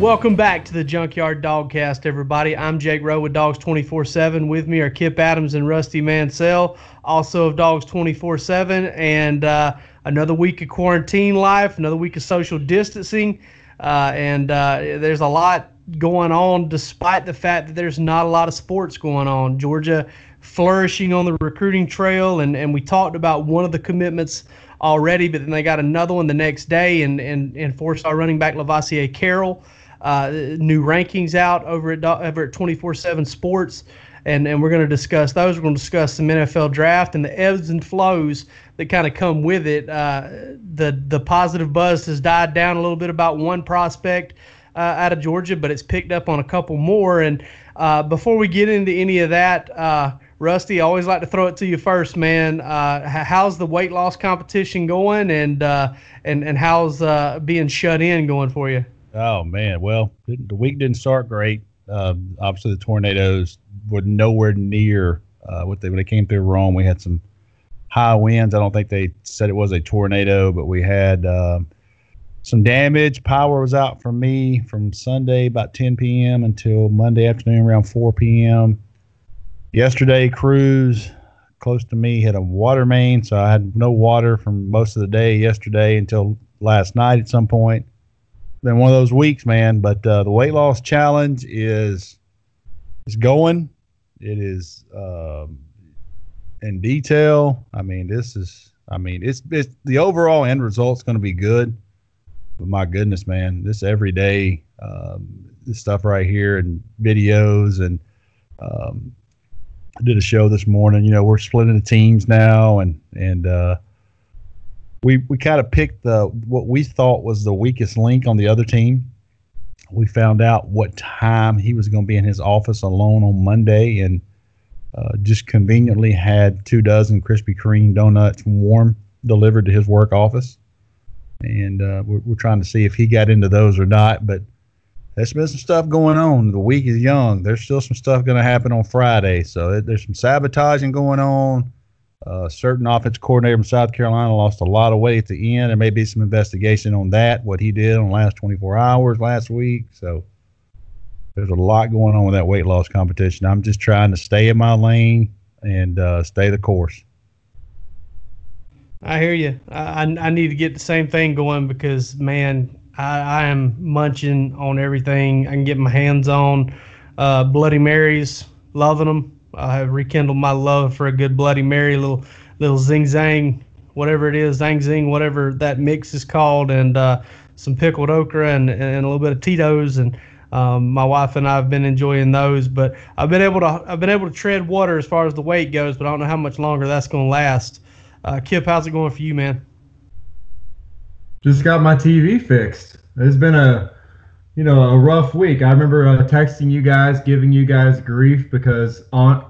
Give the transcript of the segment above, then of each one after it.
Welcome back to the Junkyard Dogcast, everybody. I'm Jake Rowe with Dogs 24 7. With me are Kip Adams and Rusty Mansell, also of Dogs 24 7. And uh, another week of quarantine life, another week of social distancing. Uh, and uh, there's a lot going on despite the fact that there's not a lot of sports going on. Georgia flourishing on the recruiting trail, and, and we talked about one of the commitments already, but then they got another one the next day, and, and, and four star running back Lovasea Carroll uh, new rankings out over at over at 24/7 Sports, and and we're going to discuss those. We're going to discuss some NFL draft and the ebbs and flows that kind of come with it. Uh, the the positive buzz has died down a little bit about one prospect uh, out of Georgia, but it's picked up on a couple more. And uh, before we get into any of that. Uh, Rusty, I always like to throw it to you first, man. Uh, how's the weight loss competition going, and uh, and and how's uh, being shut in going for you? Oh man, well the week didn't start great. Uh, obviously, the tornadoes were nowhere near uh, what they when they came through Rome. We had some high winds. I don't think they said it was a tornado, but we had um, some damage. Power was out for me from Sunday about 10 p.m. until Monday afternoon around 4 p.m. Yesterday, crews close to me had a water main, so I had no water from most of the day yesterday until last night at some point been one of those weeks, man. But uh, the weight loss challenge is is going. It is um, in detail. I mean, this is. I mean, it's it's the overall end result's going to be good. But my goodness, man, this everyday um, this stuff right here and videos and um, I did a show this morning. You know, we're splitting the teams now, and and uh, we we kind of picked the what we thought was the weakest link on the other team. We found out what time he was going to be in his office alone on Monday, and uh, just conveniently had two dozen Krispy Kreme donuts warm delivered to his work office. And uh, we're, we're trying to see if he got into those or not. But there's been some stuff going on. The week is young. There's still some stuff going to happen on Friday. So there's some sabotaging going on. Uh, certain offensive coordinator from South Carolina lost a lot of weight at the end. There may be some investigation on that, what he did on the last 24 hours last week. So there's a lot going on with that weight loss competition. I'm just trying to stay in my lane and uh, stay the course. I hear you. I, I need to get the same thing going because, man, I, I am munching on everything I can get my hands on. Uh, Bloody Marys, loving them. I have rekindled my love for a good Bloody Mary, little little zing zang, whatever it is, zang zing, whatever that mix is called, and uh, some pickled okra and, and a little bit of Tito's. And um, my wife and I have been enjoying those. But I've been able to I've been able to tread water as far as the weight goes, but I don't know how much longer that's going to last. Uh, Kip, how's it going for you, man? Just got my TV fixed. It's been a you know, a rough week. I remember uh, texting you guys, giving you guys grief because on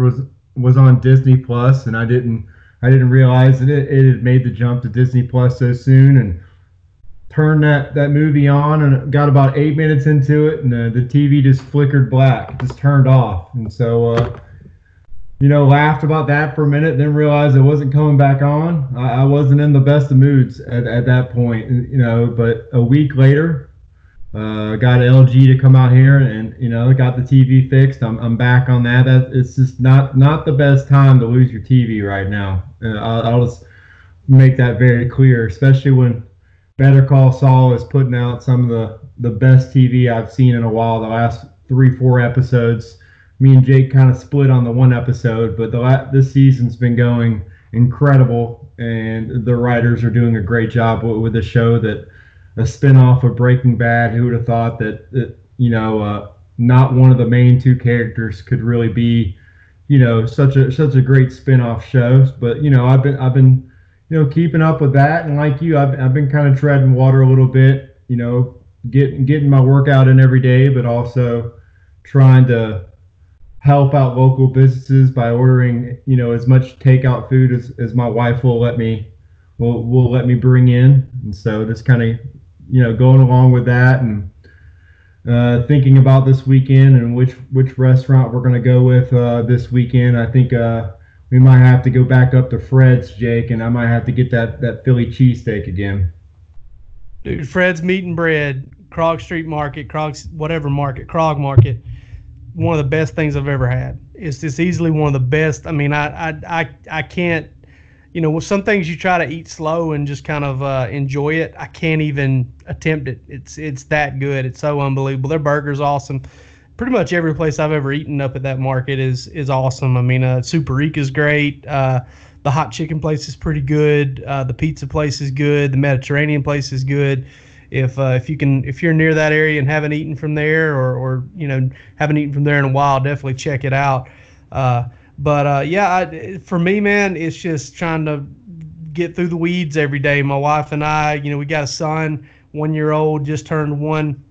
was was on Disney Plus, and I didn't I didn't realize that it, it had made the jump to Disney Plus so soon, and turned that that movie on, and got about eight minutes into it, and the, the TV just flickered black, just turned off, and so. Uh, you know, laughed about that for a minute, then realized it wasn't coming back on. I, I wasn't in the best of moods at, at that point, you know. But a week later, uh, got LG to come out here and you know got the TV fixed. I'm, I'm back on that. That it's just not not the best time to lose your TV right now. Uh, I'll, I'll, just make that very clear, especially when Better Call Saul is putting out some of the the best TV I've seen in a while. The last three four episodes, me and Jake kind of split on the one episode, but the la- this season's been going incredible, and the writers are doing a great job with, with the show that a spinoff of Breaking Bad. Who would have thought that, that you know uh, not one of the main two characters could really be you know such a such a great spinoff show. But you know I've been I've been you know keeping up with that, and like you, I've I've been kind of treading water a little bit. You know, getting getting my workout in every day, but also trying to help out local businesses by ordering you know as much takeout food as, as my wife will let me will will let me bring in and so just kind of you know, going along with that and uh, thinking about this weekend and which which restaurant we're going to go with uh, this weekend. I think uh, we might have to go back up to Fred's, Jake, and I might have to get that that Philly cheesesteak again. Dude, Fred's Meat and Bread, Krog Street Market, Krog whatever market, Krog Market, one of the best things I've ever had. It's just easily one of the best. I mean, I I I, I can't. You know, with some things you try to eat slow and just kind of uh, enjoy it. I can't even attempt it. It's it's that good. It's so unbelievable. Their burger's awesome pretty much every place I've ever eaten up at that market is is awesome. I mean, uh, is great. Uh, the hot chicken place is pretty good. Uh, the pizza place is good. The Mediterranean place is good. If uh, if you can if you're near that area and haven't eaten from there or or you know haven't eaten from there in a while, definitely check it out. Uh, but uh, yeah, I, for me, man, it's just trying to get through the weeds every day. My wife and I, you know, we got a son, one year old, just turned one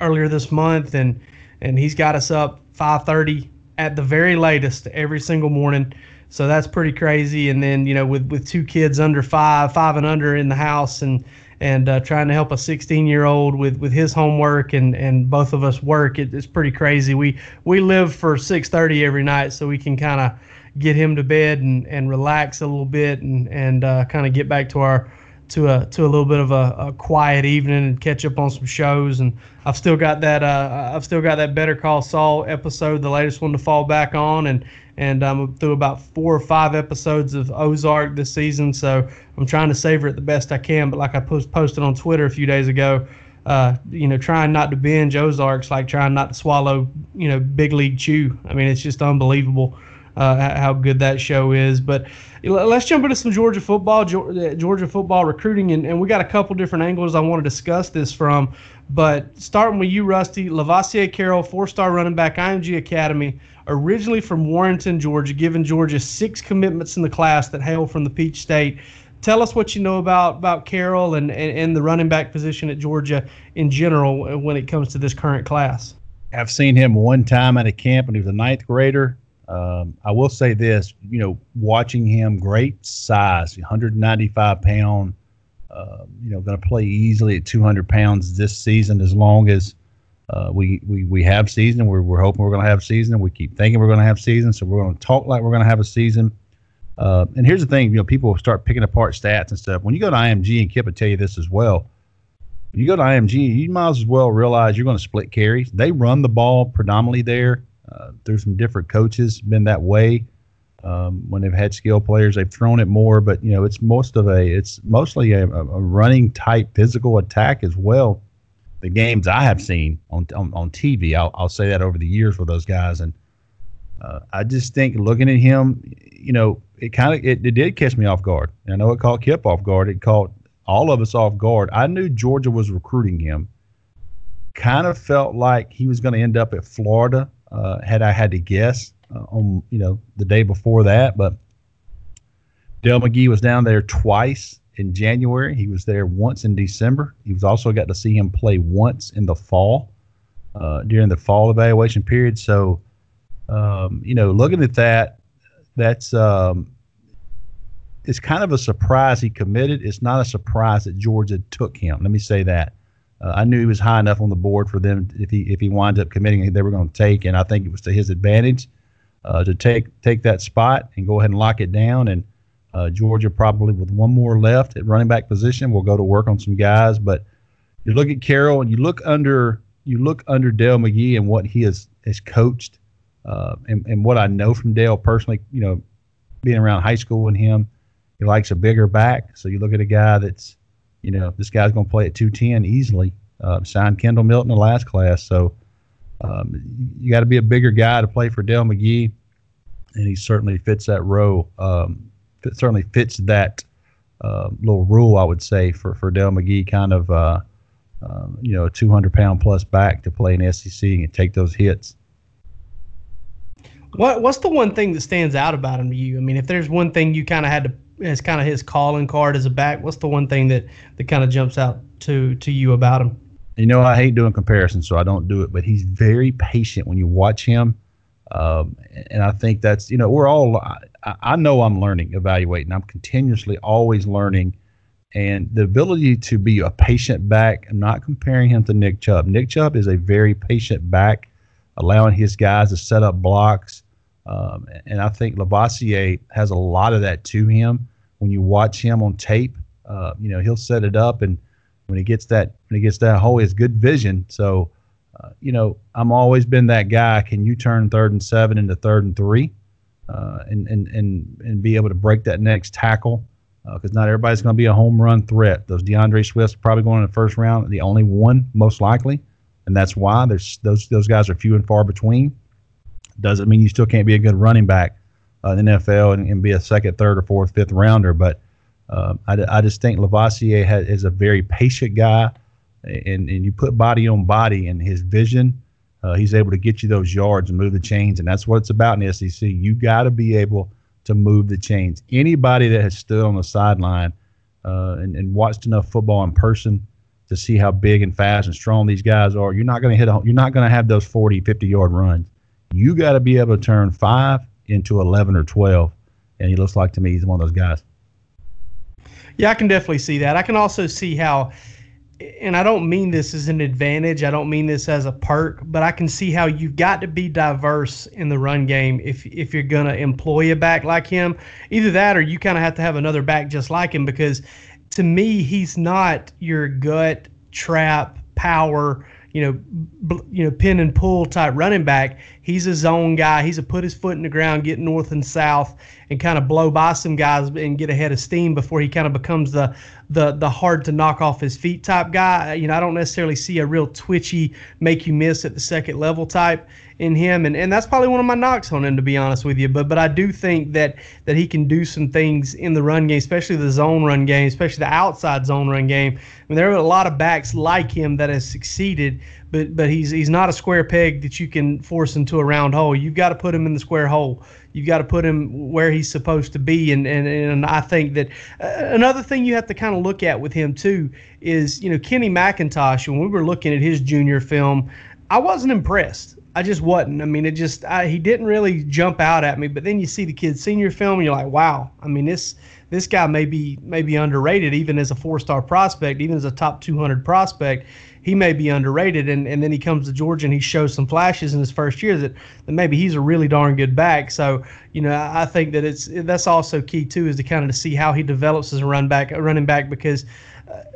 earlier this month, and and he's got us up 5:30 at the very latest every single morning. So that's pretty crazy. And then you know, with with two kids under five, five and under in the house, and and uh, trying to help a 16 year old with with his homework and and both of us work, it, it's pretty crazy. We we live for 6:30 every night, so we can kind of get him to bed and and relax a little bit and and uh, kind of get back to our to a to a little bit of a, a, quiet evening and catch up on some shows. And I've still got that uh, I've still got that Better Call Saul episode, the latest one to fall back on, and and I'm through about four or five episodes of Ozark this season. So I'm trying to savor it the best I can. But like I post, posted on Twitter a few days ago. Uh, you know, trying not to binge Ozark's like trying not to swallow, you know, big league chew. I mean, it's just unbelievable uh, how good that show is. But let's jump into some Georgia football, uh, Georgia football recruiting, and, and we got a couple different angles I want to discuss this from. But starting with you, Rusty, Lovasea Carroll, four-star running back, IMG Academy, originally from Warrenton, Georgia, given Georgia six commitments in the class that hail from the Peach State. Tell us what you know about about Carroll and, and, and the running back position at Georgia in general when it comes to this current class. I've seen him one time at a camp, and he was a ninth grader. Um, I will say this, you know, watching him, great size, 195 pound, uh, you know, going to play easily at 200 pounds this season as long as uh, we, we we have season. We're, we're hoping we're going to have season. We keep thinking we're going to have season, so we're going to talk like we're going to have a season. Uh, and here's the thing, you know, people start picking apart stats and stuff. When you go to IMG, and Kip will tell you this as well. When you go to IMG, you might as well realize you're going to split carries. They run the ball predominantly there. Uh, through some different coaches, been that way. Um, when they've had skill players, they've thrown it more, but you know it's most of a it's mostly a, a running type physical attack as well. The games I have seen on on, on TV, I'll, I'll say that over the years with those guys, and uh, I just think looking at him, you know, it kind of it, it did catch me off guard. I know it caught Kip off guard. It caught all of us off guard. I knew Georgia was recruiting him. Kind of felt like he was going to end up at Florida uh, had I had to guess uh, on you know the day before that. But Dell McGee was down there twice in January. He was there once in December. He was also got to see him play once in the fall uh, during the fall evaluation period. So um, you know, looking at that, that's um, it's kind of a surprise he committed. It's not a surprise that Georgia took him. Let me say that. Uh, I knew he was high enough on the board for them if he if he winds up committing, they were going to take, and I think it was to his advantage uh, to take take that spot and go ahead and lock it down. And uh, Georgia probably with one more left at running back position will go to work on some guys. But you look at Carroll and you look under you look under Dell McGee and what he has has coached, uh, and and what I know from Dell personally, you know, being around high school and him, he likes a bigger back. So you look at a guy that's you know, this guy's going to play at 210 easily. Uh, signed Kendall Milton in the last class. So um, you got to be a bigger guy to play for Dell McGee. And he certainly fits that row. Um, it certainly fits that uh, little rule, I would say, for, for Dell McGee, kind of, uh, uh, you know, a 200 pound plus back to play in SEC and take those hits. What What's the one thing that stands out about him to you? I mean, if there's one thing you kind of had to as kind of his calling card as a back? What's the one thing that that kind of jumps out to to you about him? You know, I hate doing comparisons, so I don't do it. But he's very patient when you watch him, um, and I think that's you know we're all. I, I know I'm learning, evaluating. I'm continuously always learning, and the ability to be a patient back. I'm not comparing him to Nick Chubb. Nick Chubb is a very patient back, allowing his guys to set up blocks um, and I think Lovasea has a lot of that to him. When you watch him on tape, uh, you know he'll set it up, and when he gets that when he gets that hole, he has good vision. So, uh, you know, I'm always been that guy. Can you turn third and seven into third and three, uh, and and and and be able to break that next tackle? Because uh, not everybody's going to be a home run threat. Those D'Andre Swifts probably going in the first round, the only one most likely, and that's why there's those those guys are few and far between. Doesn't mean you still can't be a good running back uh, NFL and, and be a second, third, or fourth, fifth rounder, but um, I, I just think Lovasea has, is a very patient guy, and, and you put body on body, and his vision, uh, he's able to get you those yards and move the chains, and that's what it's about in the SEC. You got to be able to move the chains. Anybody that has stood on the sideline uh, and, and watched enough football in person to see how big and fast and strong these guys are, you're not going to hit. A, you're not going to have those 40, 50 yard runs. You got to be able to turn five into 11 or 12, and he looks like to me he's one of those guys. Yeah, I can definitely see that. I can also see how, and I don't mean this as an advantage. I don't mean this as a perk, but I can see how you've got to be diverse in the run game if if you're gonna employ a back like him. Either that, or you kind of have to have another back just like him because, to me, he's not your gut trap power you know, you know, pin and pull type running back. He's a zone guy. He's a put his foot in the ground, get north and south, and kind of blow by some guys and get ahead of steam before he kind of becomes the the the hard to knock off his feet type guy. You know, I don't necessarily see a real twitchy, make you miss at the second level type in him, and, and that's probably one of my knocks on him to be honest with you. But but I do think that that he can do some things in the run game, especially the zone run game, especially the outside zone run game. I mean, there are a lot of backs like him that has succeeded, but but he's he's not a square peg that you can force into a round hole. You've got to put him in the square hole. You've got to put him where he's supposed to be, and and and I think that uh, another thing you have to kind of look at with him too is you know Kenny McIntosh. When we were looking at his junior film, I wasn't impressed. I just wasn't. I mean, it just I, he didn't really jump out at me. But then you see the kid's senior film, and you're like, wow. I mean, this this guy may be may be underrated, even as a four star prospect, even as a top 200 prospect. He may be underrated, and, and then he comes to Georgia and he shows some flashes in his first year that, that maybe he's a really darn good back. So you know, I think that it's that's also key too, is to kind of to see how he develops as a run back, a running back, because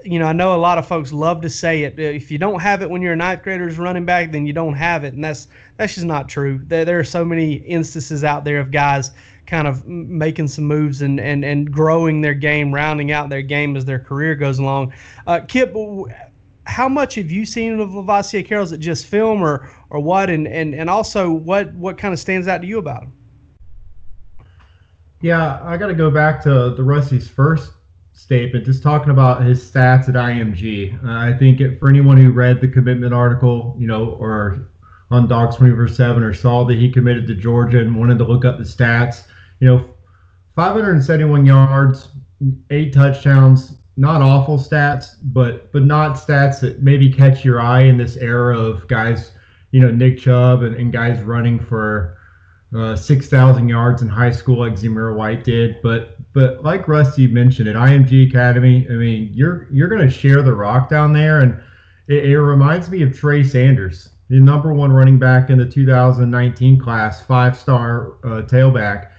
you know, I know a lot of folks love to say it. If you don't have it when you're a ninth grader's running back, then you don't have it, and that's that's just not true. There, there are so many instances out there of guys kind of making some moves and and and growing their game, rounding out their game as their career goes along. Uh, Kip, how much have you seen of Lovasea Carroll? Is it just film or or what? And and and also, what what kind of stands out to you about him? Yeah, I got to go back to the Rusty's first statement, just talking about his stats at IMG. Uh, I think it, for anyone who read the commitment article, you know, or on Dogs 24 7 or saw that he committed to Georgia and wanted to look up the stats, you know, 571 yards, eight touchdowns, not awful stats, but but not stats that maybe catch your eye in this era of guys, you know, Nick Chubb and, and guys running for uh, 6,000 yards in high school like Zamir White did. But but like Rusty mentioned at IMG Academy, I mean, you're you're going to share the rock down there, and it, it, reminds me of Trey Sanders, the number one running back in the 2019 class, five-star uh, tailback.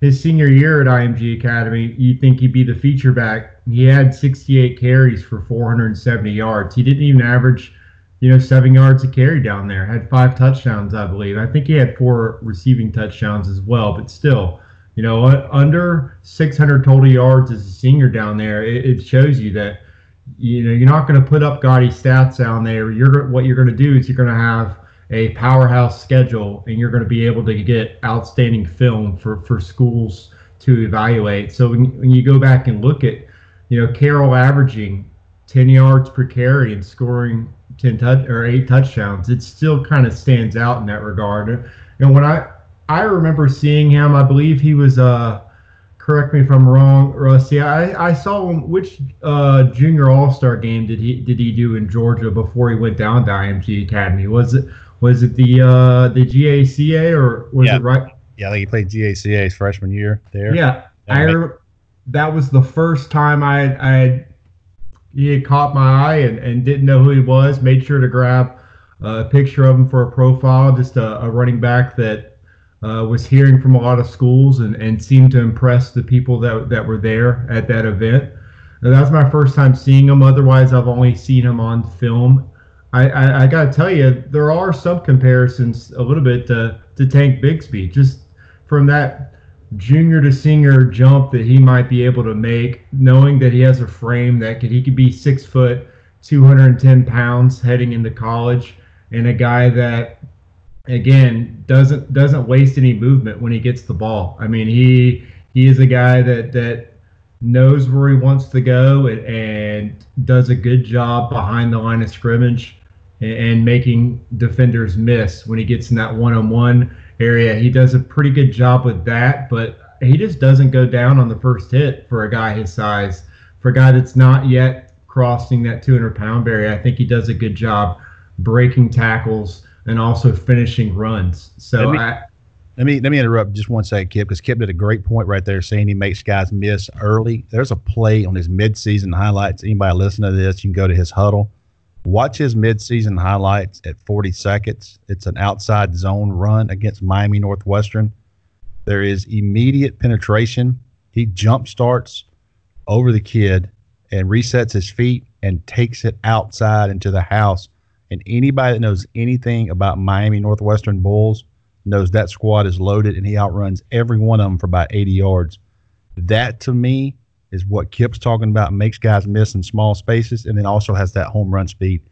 His senior year at IMG Academy, you'd think he'd be the feature back. He had 68 carries for 470 yards. He didn't even average you know, seven yards a carry down there. Had five touchdowns, I believe. I think he had four receiving touchdowns as well. But still, you know, under 600 total yards as a senior down there, it, it shows you that you know you're not going to put up gaudy stats down there. You're what you're going to do is you're going to have a powerhouse schedule, and you're going to be able to get outstanding film for for schools to evaluate. So when, when you go back and look at, you know, Carroll averaging 10 yards per carry and scoring 10 touch or eight touchdowns. It still kind of stands out in that regard. And when I I remember seeing him, I believe he was uh correct me if I'm wrong, Rusty. I, I saw him which uh junior all star game did he did he do in Georgia before he went down to IMG Academy? Was it was it the uh the GACA or was yeah. it right? Yeah, I think he played GACA his freshman year there. Yeah. I that was the first time I I he had caught my eye and, and didn't know who he was. Made sure to grab a picture of him for a profile, just a, a running back that uh, was hearing from a lot of schools and, and seemed to impress the people that, that were there at that event. Now, was my first time seeing him. Otherwise, I've only seen him on film. I, I, I got to tell you, there are some comparisons a little bit to, to Tank Bigsby, just from that junior to senior jump that he might be able to make, knowing that he has a frame that could he could be six foot, 210 pounds heading into college, and a guy that again doesn't doesn't waste any movement when he gets the ball. I mean, he he is a guy that that knows where he wants to go and, and does a good job behind the line of scrimmage and, and making defenders miss when he gets in that one-on-one area. He does a pretty good job with that, but he just doesn't go down on the first hit for a guy his size. For a guy that's not yet crossing that 200 pound barrier, I think he does a good job breaking tackles and also finishing runs. So Let me- I, Let me let me interrupt just one second, Kip, because Kip did a great point right there, saying he makes guys miss early. There's a play on his midseason highlights. Anybody listen to this, you can go to his huddle, watch his midseason highlights at 40 seconds. It's an outside zone run against Miami Northwestern. There is immediate penetration. He jump starts over the kid and resets his feet and takes it outside into the house. And anybody that knows anything about Miami Northwestern Bulls knows that squad is loaded and he outruns every one of them for about 80 yards. That to me is what Kip's talking about, makes guys miss in small spaces and then also has that home run speed.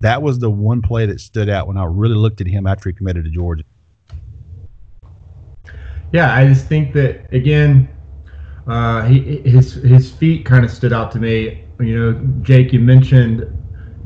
That was the one play that stood out when I really looked at him after he committed to Georgia. Yeah, I just think that again, uh, he, his his feet kind of stood out to me. You know, Jake, you mentioned,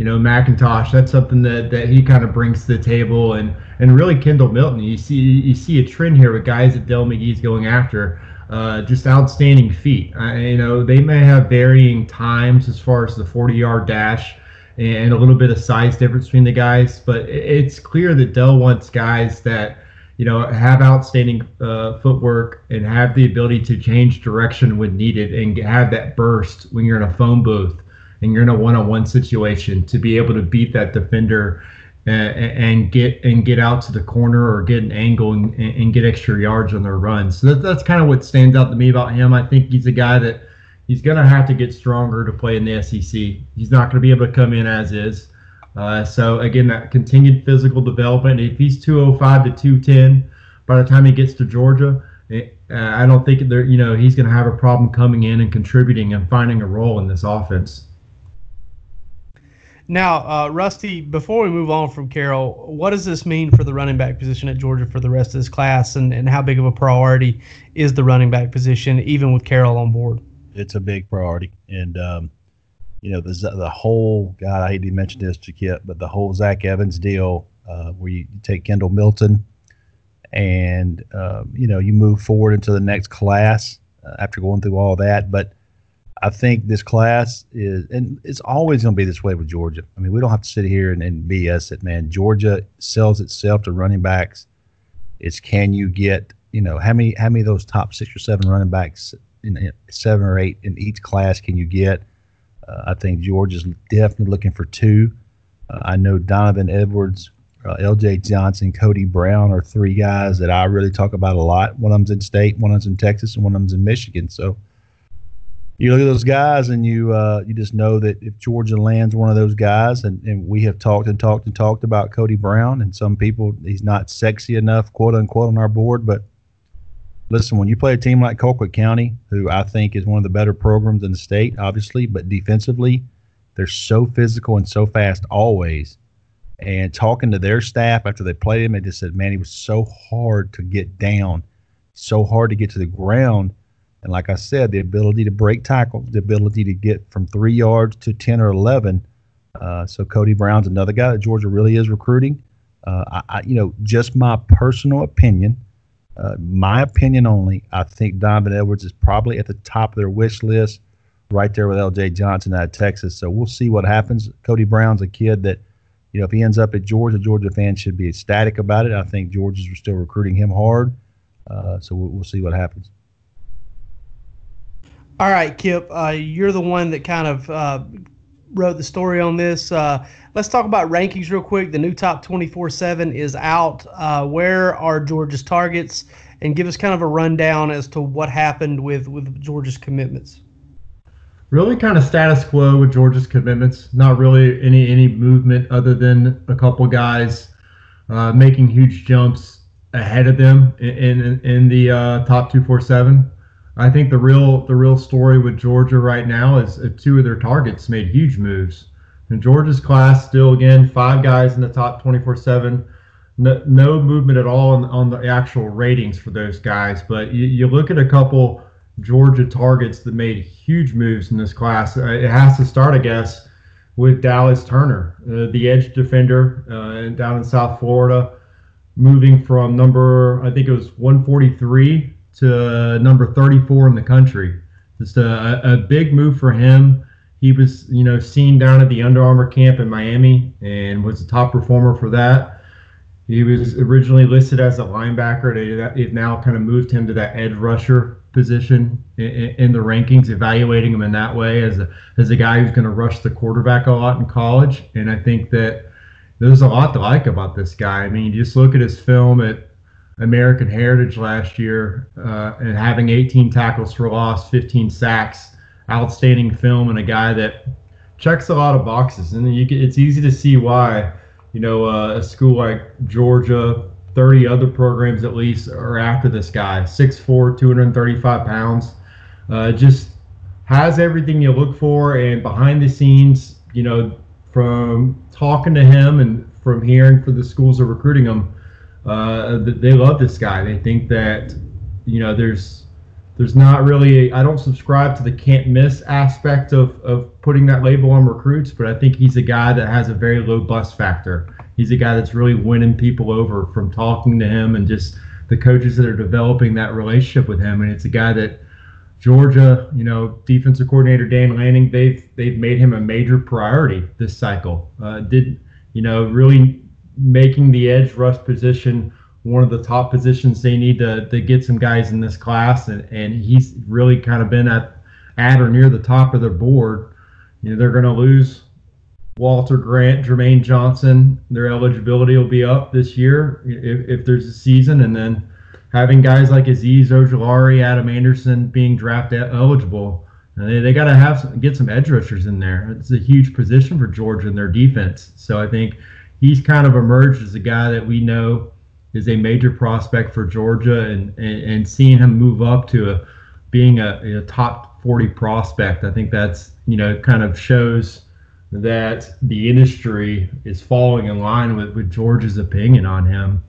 you know, McIntosh. That's something that, that he kind of brings to the table, and and really Kendall Milton. You see you see a trend here with guys that Dell McGee's going after. Uh, just outstanding feet. Uh, you know, they may have varying times as far as the 40 yard dash and a little bit of size difference between the guys, but it's clear that Dell wants guys that you know, have outstanding uh, footwork and have the ability to change direction when needed and have that burst when you're in a phone booth and you're in a one-on-one situation to be able to beat that defender and, and get and get out to the corner or get an angle and, and get extra yards on their run. So that, that's kind of what stands out to me about him. I think he's a guy that he's going to have to get stronger to play in the SEC. He's not going to be able to come in as is. Uh, so again, that continued physical development. If he's 205 to 210 by the time he gets to Georgia, eh, uh, I don't think there. You know, he's going to have a problem coming in and contributing and finding a role in this offense. Now, uh, Rusty, before we move on from Carroll, what does this mean for the running back position at Georgia for the rest of this class, and, and how big of a priority is the running back position, even with Carroll on board? It's a big priority. And, um, you know, the, the whole, God, I hate to mention this to Kip, but the whole Zach Evans deal uh, where you take Kendall Milton and, um, you know, you move forward into the next class uh, after going through all that. But I think this class is, and it's always going to be this way with Georgia. I mean, we don't have to sit here and, and BS it, man. Georgia sells itself to running backs. It's can you get, you know, how many, how many of those top six or seven running backs, in, in seven or eight in each class can you get? Uh, I think Georgia's definitely looking for two. Uh, I know Donovan Edwards, uh, L.J. Johnson, Cody Brown are three guys that I really talk about a lot. One of them's in state, one of them's in Texas, and one of them's in Michigan. So you look at those guys, and you uh, you just know that if Georgia lands one of those guys, and, and we have talked and talked and talked about Cody Brown, and some people he's not sexy enough, quote unquote, on our board, but listen, when you play a team like Colquitt County, who I think is one of the better programs in the state, obviously, but defensively, they're so physical and so fast always. And talking to their staff after they played him, they just said, man, he was so hard to get down, so hard to get to the ground. And like I said, the ability to break tackles, the ability to get from three yards to 10 or 11. Uh, so Cody Brown's another guy that Georgia really is recruiting. Uh, I, I, you know, just my personal opinion – uh, my opinion only, I think Donovan Edwards is probably at the top of their wish list, right there with L.J. Johnson out of Texas. So we'll see what happens. Cody Brown's a kid that, you know, if he ends up at Georgia, Georgia fans should be ecstatic about it. I think Georgia's still recruiting him hard. Uh, so we'll, we'll see what happens. All right, Kip, uh, you're the one that kind of uh, wrote the story on this. Uh, let's talk about rankings real quick. The new top 24 7 is out. Uh, where are Georgia's targets? And give us kind of a rundown as to what happened with, with Georgia's commitments. really kind of status quo with Georgia's commitments. Not really any any movement other than a couple guys uh, making huge jumps ahead of them in in, in the uh, top two four seven. I think the real the real story with Georgia right now is two of their targets made huge moves. In Georgia's class, still again five guys in the top twenty four seven. No, no movement at all on, on the actual ratings for those guys. But you, you look at a couple Georgia targets that made huge moves in this class. Uh, it has to start, I guess, with Dallas Turner, uh, the edge defender uh, down in South Florida, moving from number, I think it was 143 to number 34 in the country. Just a, a big move for him. He was, you know, seen down at the Under Armour camp in Miami and was the top performer for that. He was originally listed as a linebacker. They've now kind of moved him to that edge rusher position in, in, the rankings, evaluating him in that way as a as a guy who's going to rush the quarterback a lot in college. And I think that there's a lot to like about this guy. I mean, you just look at his film at American Heritage last year uh, and having 18 tackles for loss, 15 sacks, outstanding film, and a guy that checks a lot of boxes. And you can, it's easy to see why, you know, uh, a school like Georgia 30 other programs at least are after this guy. 6'4, 235 pounds. Uh, just has everything you look for. And behind the scenes, you know, from talking to him and from hearing for the schools are recruiting him, uh, they love this guy. They think that, you know, there's there's not really I don't subscribe to the can't miss aspect of, of putting that label on recruits, but I think he's a guy that has a very low bust factor he's a guy that's really winning people over from talking to him and just the coaches that are developing that relationship with him. And it's a guy that Georgia, you know, defensive coordinator Dan Lanning, they've they've made him a major priority this cycle. Uh, did you know really making the edge rush position one of the top positions they need to, to get some guys in this class, and, and he's really kind of been at at or near the top of their board. You know, they're going to lose Walter Grant, Jermaine Johnson, their eligibility will be up this year if, if there's a season, and then having guys like Azeez Ojulari, Adam Anderson being draft eligible. Uh, they, they got to have some, get some edge rushers in there. It's a huge position for Georgia in their defense. So I think he's kind of emerged as a guy that we know is a major prospect for Georgia, and and, and seeing him move up to a, being a, a top 40 prospect, I think that's you know kind of shows that the industry is falling in line with, with George's opinion on him.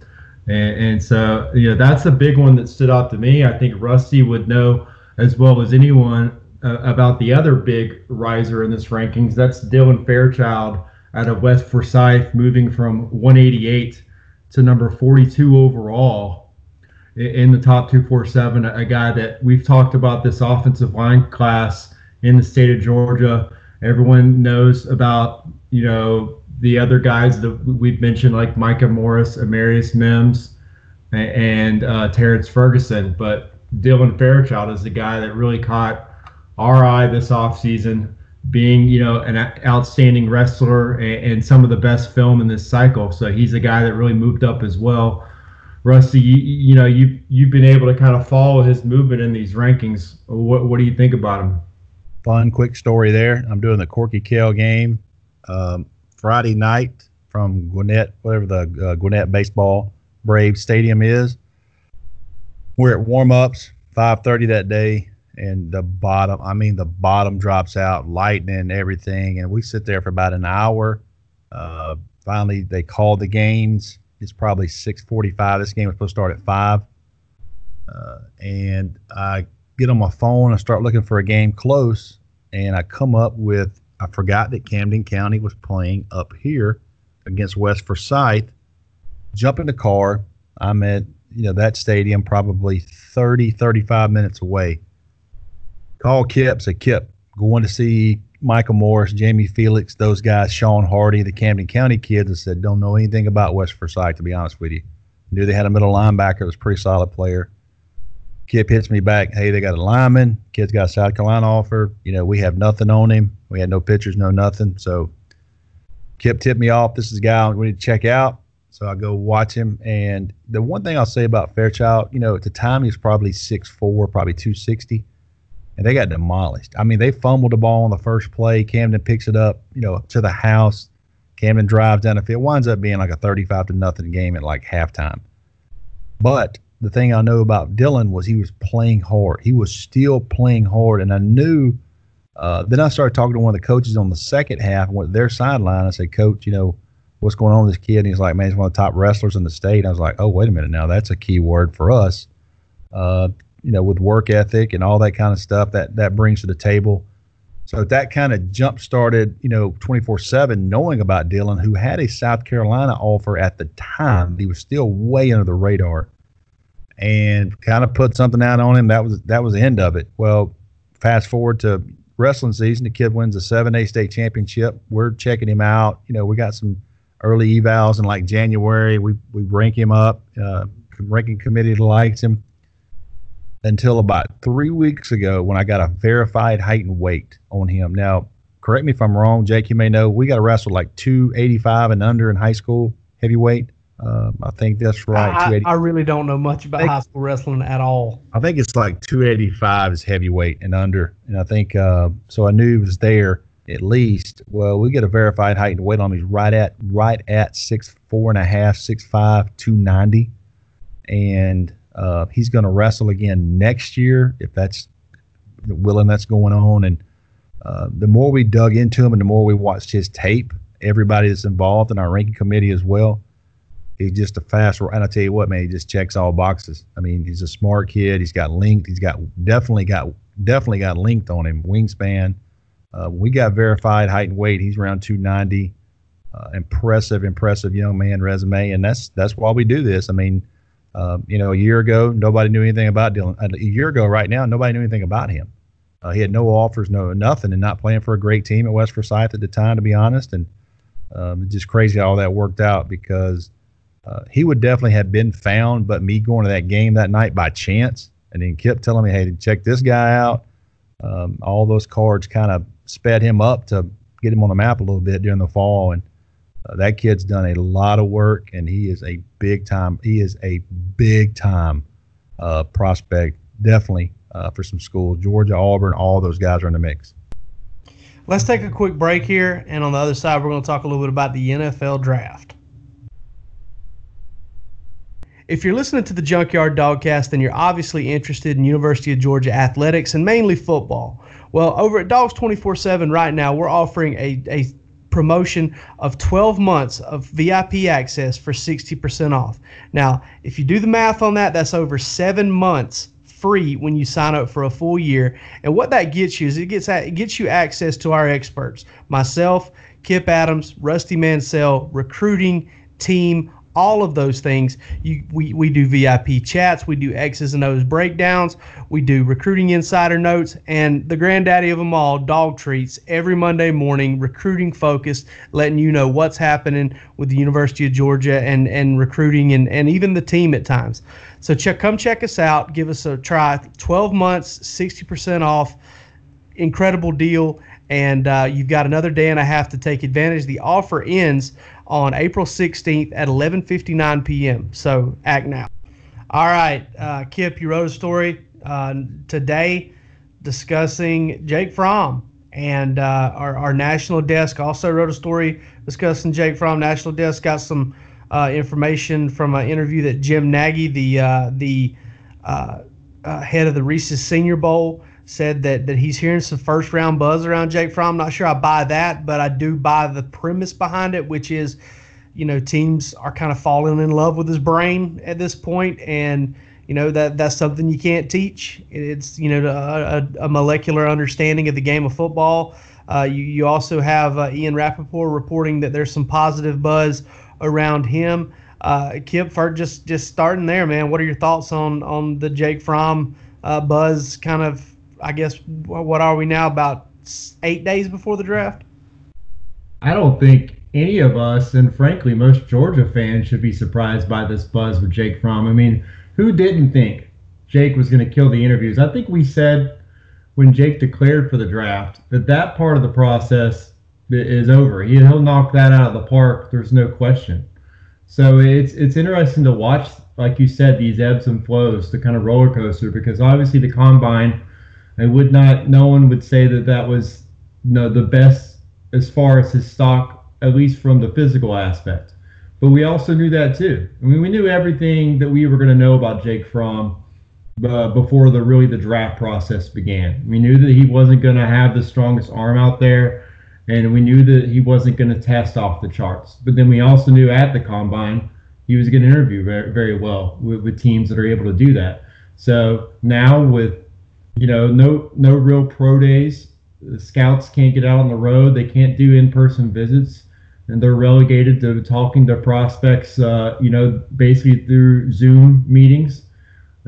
And, and so, you know, that's a big one that stood out to me. I think Rusty would know as well as anyone uh, about the other big riser in this rankings. That's Dylan Fairchild out of West Forsyth, moving from 188 to number 42 overall in the top 247. A guy that we've talked about this offensive line class in the state of Georgia Everyone knows about you know the other guys that we've mentioned like Micah Morris, Amarius Mims, and uh, Terrence Ferguson, but Dylan Fairchild is the guy that really caught our eye this offseason, being you know an outstanding wrestler and, some of the best film in this cycle. So he's a guy that really moved up as well. Rusty, you, you know you you've been able to kind of follow his movement in these rankings. What what do you think about him? fun, quick story there. I'm doing the Corky Kell game um, Friday night from Gwinnett, whatever the uh, Gwinnett baseball Brave Stadium is. We're at warm ups, 5:30 that day, and the bottom, I mean, the bottom drops out, lightning, everything, and we sit there for about an hour. Uh, finally, they called the games. It's probably 6:45. This game was supposed to start at five, uh, and I get on my phone and start looking for a game close, and I come up with I forgot that Camden County was playing up here against West Forsyth. Jump in the car. I'm at you know that stadium probably 30 35 minutes away. Call Kip, say Kip, going to see Micah Morris, Jamie Felix, those guys, Sean Hardy, the Camden County kids. I said don't know anything about West Forsyth to be honest with you. Knew they had a middle linebacker was a pretty solid player. Kip hits me back. Hey, they got a lineman. Kid's got a South Carolina offer. You know, we have nothing on him. We had no pictures, no nothing. So Kip tipped me off. This is a guy we need to check out. So I go watch him. And the one thing I'll say about Fairchild, you know, at the time he was probably 6'4, probably 260. And they got demolished. I mean, they fumbled the ball on the first play. Camden picks it up, you know, to the house. Camden drives down the field. It winds up being like a 35 to nothing game at like halftime. But the thing I know about Dylan was he was playing hard. He was still playing hard, and I knew. Uh, then I started talking to one of the coaches on the second half, went their sideline. I said, "Coach, you know, what's going on with this kid?" And he's like, "Man, he's one of the top wrestlers in the state." I was like, "Oh, wait a minute, now that's a key word for us." Uh, you know, with work ethic and all that kind of stuff that that brings to the table. So that kind of jump started, you know, 24 7, knowing about Dylan, who had a South Carolina offer at the time. He was still way under the radar and kind of put something out on him. That was that was the end of it. Well, fast forward to wrestling season, the kid wins the 7A state championship. We're checking him out. You know, we got some early evals in like January. We, we rank him up. Uh, ranking committee likes him until about three weeks ago when I got a verified height and weight on him. Now, correct me if I'm wrong, Jake. You may know we got to wrestle like 285 and under in high school heavyweight. Um, I think that's right. I, I, really don't know much about think, high school wrestling at all. I think it's like 285 is heavyweight and under, and I think uh, so. I knew it was there at least. Well, we get a verified height and weight on him. He's right at right at six four and a half, six five, two ninety, and uh, he's going to wrestle again next year if that's willing that's going on. And uh, the more we dug into him and the more we watched his tape, everybody that's involved in our ranking committee as well, he's just a fast. And I tell you what, man, he just checks all boxes. I mean, he's a smart kid. He's got linked. He's got definitely got definitely got linked on him. Wingspan. Uh, we got verified height and weight. He's around 290. Uh, impressive, impressive young man resume, and that's that's why we do this. I mean, um, you know, a year ago, nobody knew anything about Dylan. A year ago, right now, nobody knew anything about him. Uh, he had no offers, no nothing, and not playing for a great team at West Forsyth at the time, to be honest. And um, just crazy how all that worked out because uh, he would definitely have been found. But me going to that game that night by chance, and then Kip telling me, "Hey, check this guy out." Um, all those cards kind of sped him up to get him on the map a little bit during the fall, and uh, that kid's done a lot of work, and he is a big time. He is a big time uh, prospect, definitely uh, for some schools. Georgia, Auburn, all those guys are in the mix. Let's take a quick break here, and on the other side, we're going to talk a little bit about the NFL draft. If you're listening to the Junkyard Dogcast, then you're obviously interested in University of Georgia athletics and mainly football. Well, over at Dogs 24 7 right now, we're offering a, a promotion of 12 months of VIP access for 60% off. Now, if you do the math on that, that's over seven months free when you sign up for a full year. And what that gets you is it gets it gets you access to our experts, myself, Kip Adams, Rusty Mansell, recruiting team, all of those things. You, we, we do VIP chats, we do X's and O's breakdowns, we do recruiting insider notes, and the granddaddy of them all, dog treats, every Monday morning, recruiting focused, letting you know what's happening with the University of Georgia and, and recruiting and, and even the team at times. So check, come check us out, give us a try. 12 months, 60% off, incredible deal. And uh, you've got another day and a half to take advantage. The offer ends on April 16th at 11:59 p.m. So act now. All right, uh, Kip, you wrote a story uh, today discussing Jake Fromm, and uh, our, our national desk also wrote a story discussing Jake Fromm. National desk got some uh, information from an interview that Jim Nagy, the uh, the uh, head of the Reese's Senior Bowl, said that that he's hearing some first round buzz around Jake Fromm. Not sure I buy that, but I do buy the premise behind it, which is, you know, teams are kind of falling in love with his brain at this point, and you know that that's something you can't teach. It's you know a, a molecular understanding of the game of football. Uh, you you also have uh, Ian Rapoport reporting that there's some positive buzz around him. Uh, Kip, for just just starting there, man. What are your thoughts on on the Jake Fromm uh, buzz kind of I guess what are we now about eight days before the draft? I don't think any of us, and frankly, most Georgia fans, should be surprised by this buzz with Jake Fromm. I mean, who didn't think Jake was going to kill the interviews? I think we said when Jake declared for the draft that that part of the process is over. He'll knock that out of the park. There's no question. So it's it's interesting to watch, like you said, these ebbs and flows, the kind of roller coaster, because obviously the combine I would not. No one would say that that was you know, the best as far as his stock, at least from the physical aspect. But we also knew that too. I mean, we knew everything that we were going to know about Jake Fromm uh, before the really the draft process began. We knew that he wasn't going to have the strongest arm out there, and we knew that he wasn't going to test off the charts. But then we also knew at the combine he was going to interview very, very well with, with teams that are able to do that. So now with you know no no real pro days, the scouts can't get out on the road. They can't do in-person visits, and they're relegated to talking to prospects. Uh, you know, basically through Zoom meetings.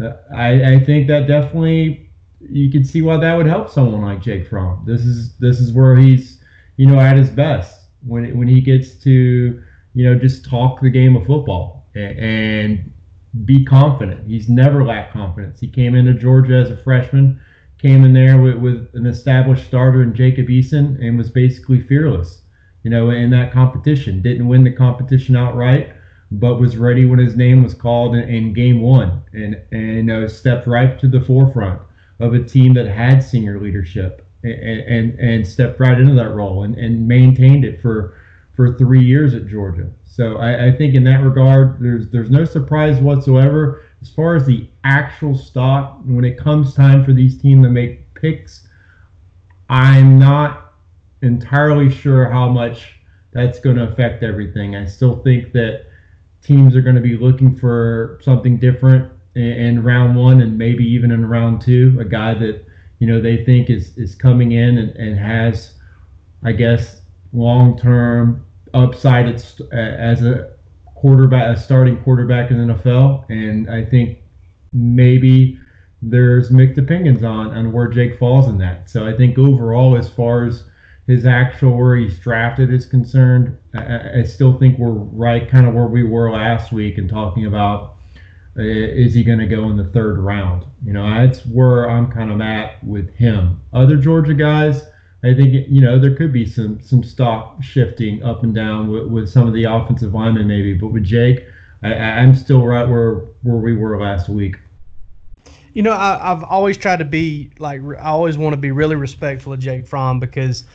Uh, I, I think that definitely you can see why that would help someone like Jake Fromm. This is this is where he's you know at his best when when he gets to you know just talk the game of football and, and be confident. He's never lacked confidence. He came into Georgia as a freshman came in there with, with an established starter in Jacob Eason and was basically fearless, you know, in that competition. Didn't win the competition outright, but was ready when his name was called in, in game one and, and stepped right to the forefront of a team that had senior leadership and, and, and stepped right into that role and, and maintained it for, for three years at Georgia. So I, I think in that regard, there's there's no surprise whatsoever as far as the actual stock, when it comes time for these teams to make picks, I'm not entirely sure how much that's going to affect everything. I still think that teams are going to be looking for something different in, in round one and maybe even in round two, a guy that you know they think is is coming in and, and has, I guess, long term upside as a quarterback, a starting quarterback in the NFL, and I think maybe there's mixed opinions on on where Jake falls in that. So I think overall, as far as his actual where he's drafted is concerned, I, I still think we're right, kind of where we were last week, and talking about uh, is he going to go in the third round? You know, that's where I'm kind of at with him. Other Georgia guys I think you know there could be some some stock shifting up and down with, with some of the offensive linemen maybe, but with Jake, I, I'm still right where where we were last week. You know, I, have always tried to be like I always want to be really respectful of Jake Fromm because,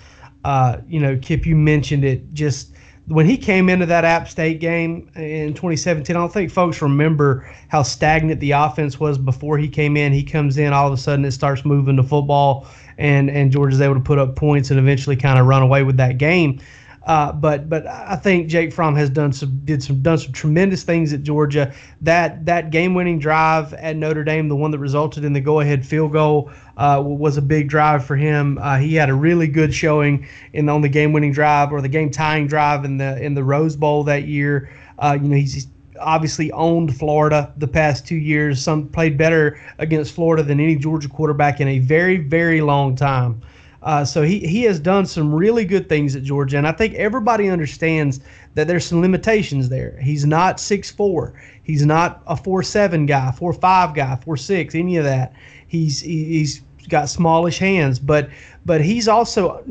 uh, you know, Kip, you mentioned it just when he came into that App State game in 2017, I don't think folks remember how stagnant the offense was before he came in. He comes in, all of a sudden it starts moving the football, and and Georgia's able to put up points and eventually kind of run away with that game. Uh, but but I think Jake Fromm has done some did some done some tremendous things at Georgia. That that game winning drive at Notre Dame, the one that resulted in the go ahead field goal, uh, was a big drive for him. Uh, he had a really good showing in on the game winning drive or the game tying drive in the in the Rose Bowl that year. Uh, you know he's obviously owned Florida the past two years. Some played better against Florida than any Georgia quarterback in a very very long time. Uh, so he, he has done some really good things at Georgia, and I think everybody understands that there's some limitations there. He's not six four. He's not a four seven guy, four five guy, four six, any of that. He's he's got smallish hands, but but he's also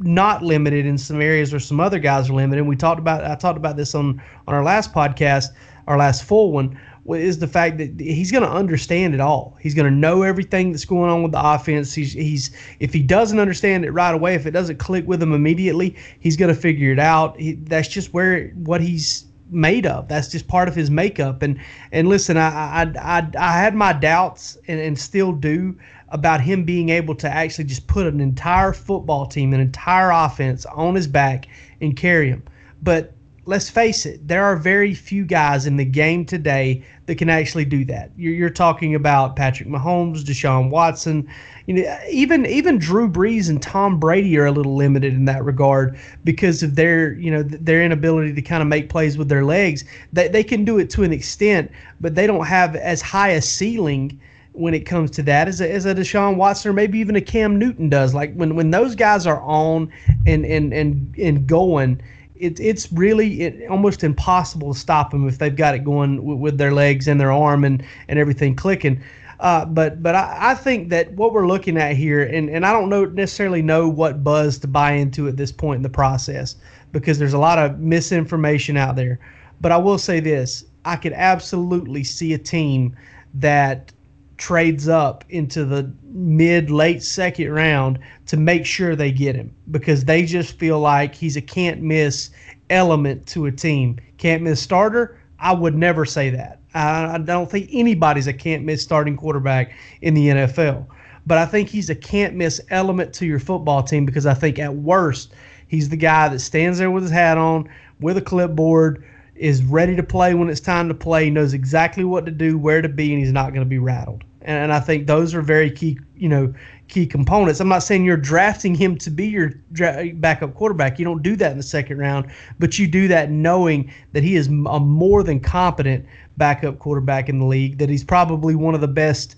not limited in some areas where some other guys are limited. And We talked about I talked about this on on our last podcast, our last full one, is the fact that he's going to understand it all. He's going to know everything that's going on with the offense. He's he's if he doesn't understand it right away, if it doesn't click with him immediately, he's going to figure it out. He, that's just where what he's made of. That's just part of his makeup. And and listen, I I I, I had my doubts and, and still do about him being able to actually just put an entire football team, an entire offense on his back and carry him. But let's face it, there are very few guys in the game today that can actually do that. You're, you're talking about Patrick Mahomes, Deshaun Watson, you know, even even Drew Brees and Tom Brady are a little limited in that regard because of their you know their inability to kind of make plays with their legs. They they can do it to an extent, but they don't have as high a ceiling when it comes to that as a, as a Deshaun Watson or maybe even a Cam Newton does. Like when when those guys are on and and and and going it, it's really it, almost impossible to stop them if they've got it going w- with their legs and their arm and, and everything clicking. Uh, but but I, I, think that what we're looking at here, and, and I don't know necessarily know what buzz to buy into at this point in the process because there's a lot of misinformation out there. But I will say this: I could absolutely see a team that trades up into the mid late second round to make sure they get him because they just feel like he's a can't miss element to a team. Can't miss starter. I would never say that. I, don't think anybody's a can't miss starting quarterback in the NFL. But I think he's a can't miss element to your football team because I think at worst, he's the guy that stands there with his hat on, with a clipboard, is ready to play when it's time to play, knows exactly what to do, where to be, and he's not going to be rattled. And, and I think those are very key, you know, key components. I'm not saying you're drafting him to be your dra- backup quarterback. You don't do that in the second round, but you do that knowing that he is a more than competent backup quarterback in the league. That he's probably one of the best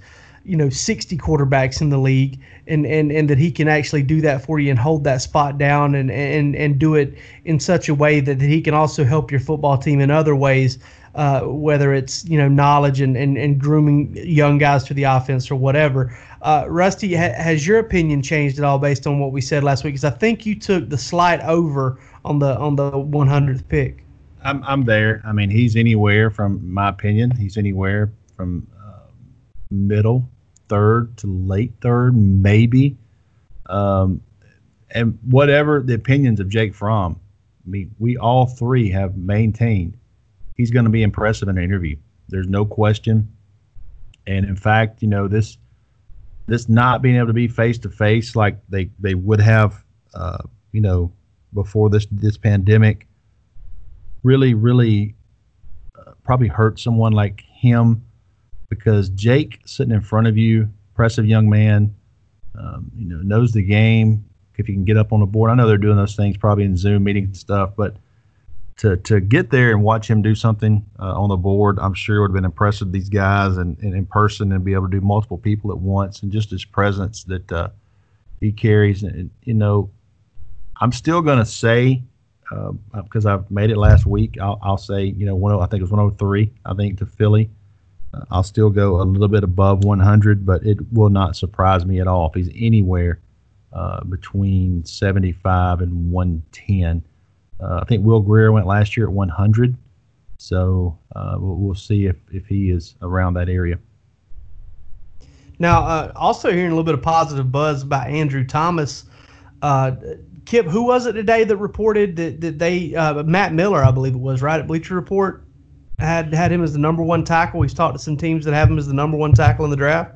you know 60 quarterbacks in the league and and and that he can actually do that for you and hold that spot down and and and do it in such a way that he can also help your football team in other ways uh, whether it's you know knowledge and, and, and grooming young guys to the offense or whatever. Uh, Rusty, ha- has your opinion changed at all based on what we said last week? Because I think you took the slight over on the on the 100th pick. I'm I'm there. I mean, he's anywhere from my opinion. He's anywhere from uh, middle third to late third, maybe. Um, and whatever the opinions of Jake Fromm, I mean, we all three have maintained he's going to be impressive in an interview. There's no question. And in fact, you know this this not being able to be face to face like they they would have, uh, you know, before this this pandemic, really really uh, probably hurt someone like him because Jake sitting in front of you, impressive young man, um, you know, knows the game. If you can get up on the board, I know they're doing those things probably in Zoom meetings and stuff, but to to get there and watch him do something uh, on the board, I'm sure would have been impressive. These guys and, and, in person and be able to do multiple people at once and just his presence that uh, he carries. And you know, I'm still going to say because uh, I've made it last week. I'll, I'll say you know one I think it was 103. I think to Philly. I'll still go a little bit above 100, but it will not surprise me at all if he's anywhere uh, between 75 and 110. Uh, I think Will Grier went last year at 100, so uh, we'll, we'll, see if, if he is around that area. Now, uh, also hearing a little bit of positive buzz about Andrew Thomas. Uh, Kip, who was it today that reported that, that they uh, Matt Miller, I believe it was, right at Bleacher Report, had had him as the number one tackle. He's talked to some teams that have him as the number one tackle in the draft.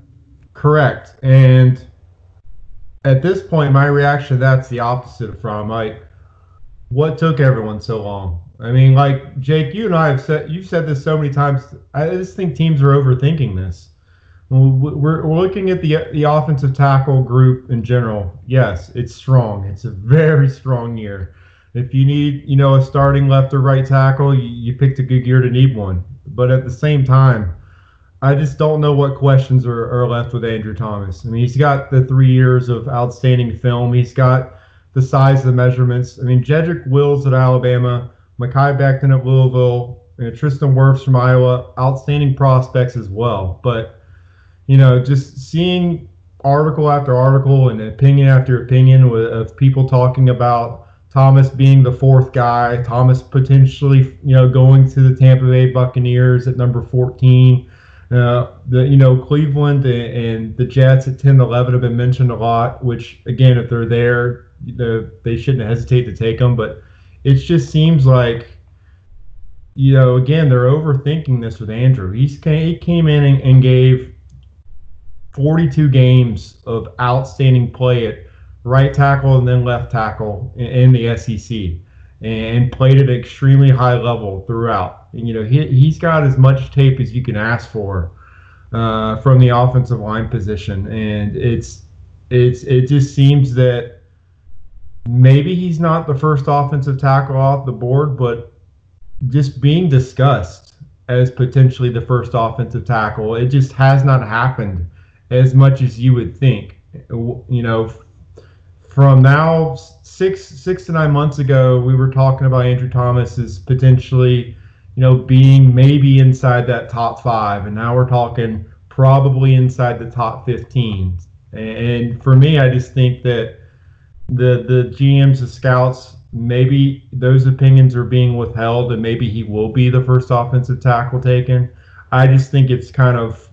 Correct. And at this point, my reaction that's the opposite of from like, what took everyone so long? I mean, like Jake, you and I have said you've said this so many times. I just think teams are overthinking this. We're, we're looking at the the offensive tackle group in general. Yes, it's strong. It's a very strong year. If you need, you know, a starting left or right tackle, you, you picked a good year to need one. But at the same time, I just don't know what questions are, are left with Andrew Thomas. I mean, he's got the three years of outstanding film. He's got the size of the measurements. I mean, Jedrick Wills at Alabama, Mekhi Becton at Louisville, Tristan Wirfs from Iowa, outstanding prospects as well. But, you know, just seeing article after article and opinion after opinion of people talking about Thomas being the fourth guy, Thomas potentially, you know, going to the Tampa Bay Buccaneers at number 14. Uh, the you know Cleveland and the Jets at 10 11 have been mentioned a lot. Which again, if they're there, the, they shouldn't hesitate to take them. But it just seems like you know again they're overthinking this with Andrew. He's he came in and, and gave 42 games of outstanding play at right tackle and then left tackle in, in the SEC and played at an extremely high level throughout. And, you know, he, he's got as much tape as you can ask for uh, from the offensive line position. And it's, it's, it just seems that maybe he's not the first offensive tackle off the board, but just being discussed as potentially the first offensive tackle, it just has not happened as much as you would think. You know, from now six six to nine months ago, we were talking about Andrew Thomas as potentially, you know, being maybe inside that top five, and now we're talking probably inside the top fifteen. And for me, I just think that the the GMs, the scouts, maybe those opinions are being withheld, and maybe he will be the first offensive tackle taken. I just think it's kind of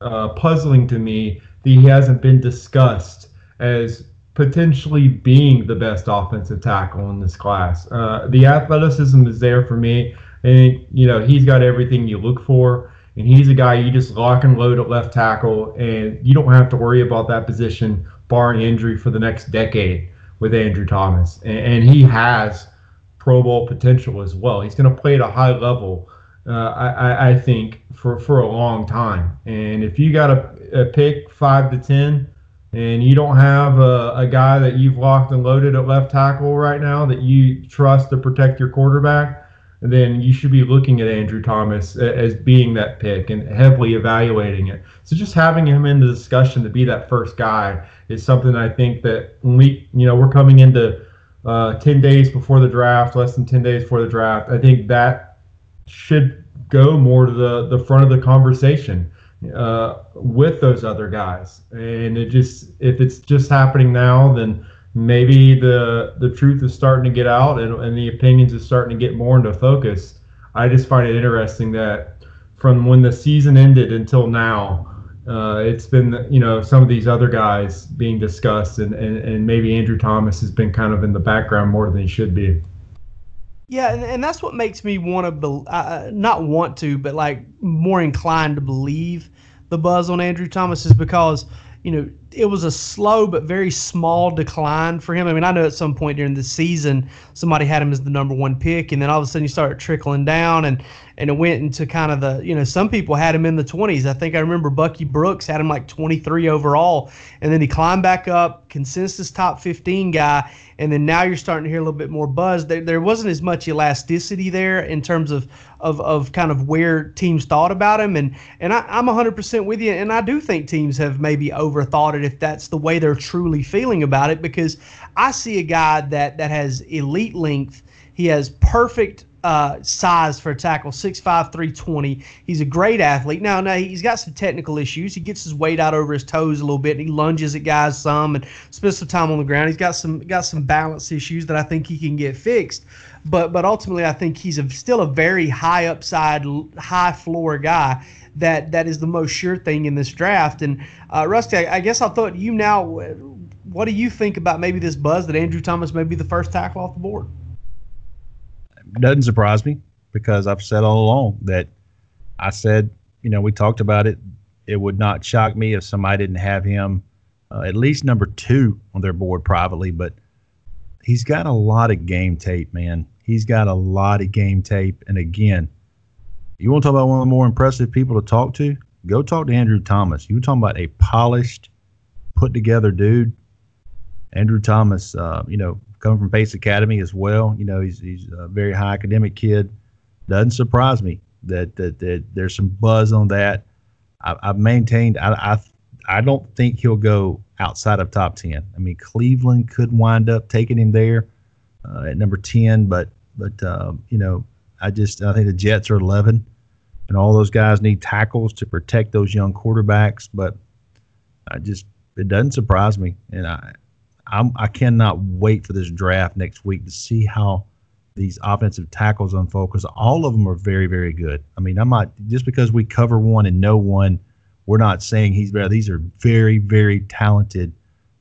uh, puzzling to me that he hasn't been discussed as potentially being the best offensive tackle in this class. Uh, the athleticism is there for me. And, you know, he's got everything you look for. And he's a guy you just lock and load at left tackle, and you don't have to worry about that position barring injury for the next decade with Andrew Thomas. And, and he has Pro Bowl potential as well. He's going to play at a high level, uh, I, I, think, for, for a long time. And if you got a, a pick five to 10, and you don't have a, a, guy that you've locked and loaded at left tackle right now that you trust to protect your quarterback, then you should be looking at Andrew Thomas as being that pick and heavily evaluating it. So just having him in the discussion to be that first guy is something I think that we, you know, we're coming into uh, 10 days before the draft, less than 10 days before the draft. I think that should go more to the, the front of the conversation uh, with those other guys. And it just, if it's just happening now, then maybe the the truth is starting to get out and, and the opinions is starting to get more into focus. I just find it interesting that from when the season ended until now, uh, it's been you know some of these other guys being discussed, and, and, and maybe Andrew Thomas has been kind of in the background more than he should be. Yeah, and, and that's what makes me want to be, uh, not want to, but like more inclined to believe the buzz on Andrew Thomas is because you know it was a slow but very small decline for him. I mean, I know at some point during the season somebody had him as the number one pick, and then all of a sudden you start trickling down, and and it went into kind of the you know some people had him in the 20s. I think I remember Bucky Brooks had him like 23 overall, and then he climbed back up, consensus top 15 guy, and then now you're starting to hear a little bit more buzz. There, there wasn't as much elasticity there in terms of of, of kind of where teams thought about him, and and I, I'm 100% with you, and I do think teams have maybe overthought it if that's the way they're truly feeling about it, because I see a guy that that has elite length, he has perfect uh, size for a tackle, 6'5", 320. He's a great athlete. Now, now he's got some technical issues. He gets his weight out over his toes a little bit, and he lunges at guys some, and spends some time on the ground. He's got some got some balance issues that I think he can get fixed. But but ultimately, I think he's a, still a very high upside, high floor guy. That that is the most sure thing in this draft. And uh, Rusty, I, I guess I thought you now. What do you think about maybe this buzz that Andrew Thomas may be the first tackle off the board? Doesn't surprise me because I've said all along that I said, you know, we talked about it. It would not shock me if somebody didn't have him uh, at least number two on their board privately, but he's got a lot of game tape, man. He's got a lot of game tape. And again, you want to talk about one of the more impressive people to talk to? Go talk to Andrew Thomas. You were talking about a polished, put together dude. Andrew Thomas, uh, you know, coming from Pace Academy as well. You know, he's he's a very high academic kid. Doesn't surprise me that that, that there's some buzz on that. I, have maintained. I, I I don't think he'll go outside of top ten. I mean, Cleveland could wind up taking him there uh, at number ten, but but um, you know, I just I think the Jets are eleven, and all those guys need tackles to protect those young quarterbacks. But I just it doesn't surprise me, and I I'm, I cannot wait for this draft next week to see how these offensive tackles unfold because all of them are very, very good. I mean, I'm not just because we cover one and know one, we're not saying he's better. These are very, very talented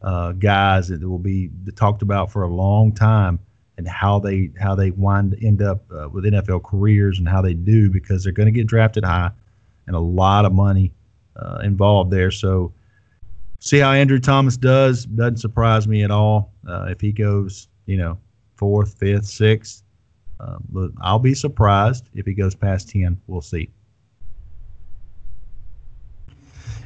uh, guys that will be talked about for a long time and how they how they wind end up uh, with NFL careers and how they do because they're going to get drafted high and a lot of money uh, involved there. So see how Andrew Thomas does. Doesn't surprise me at all uh, if he goes, you know, fourth, fifth, sixth. Uh, but I'll be surprised if he goes past ten. We'll see.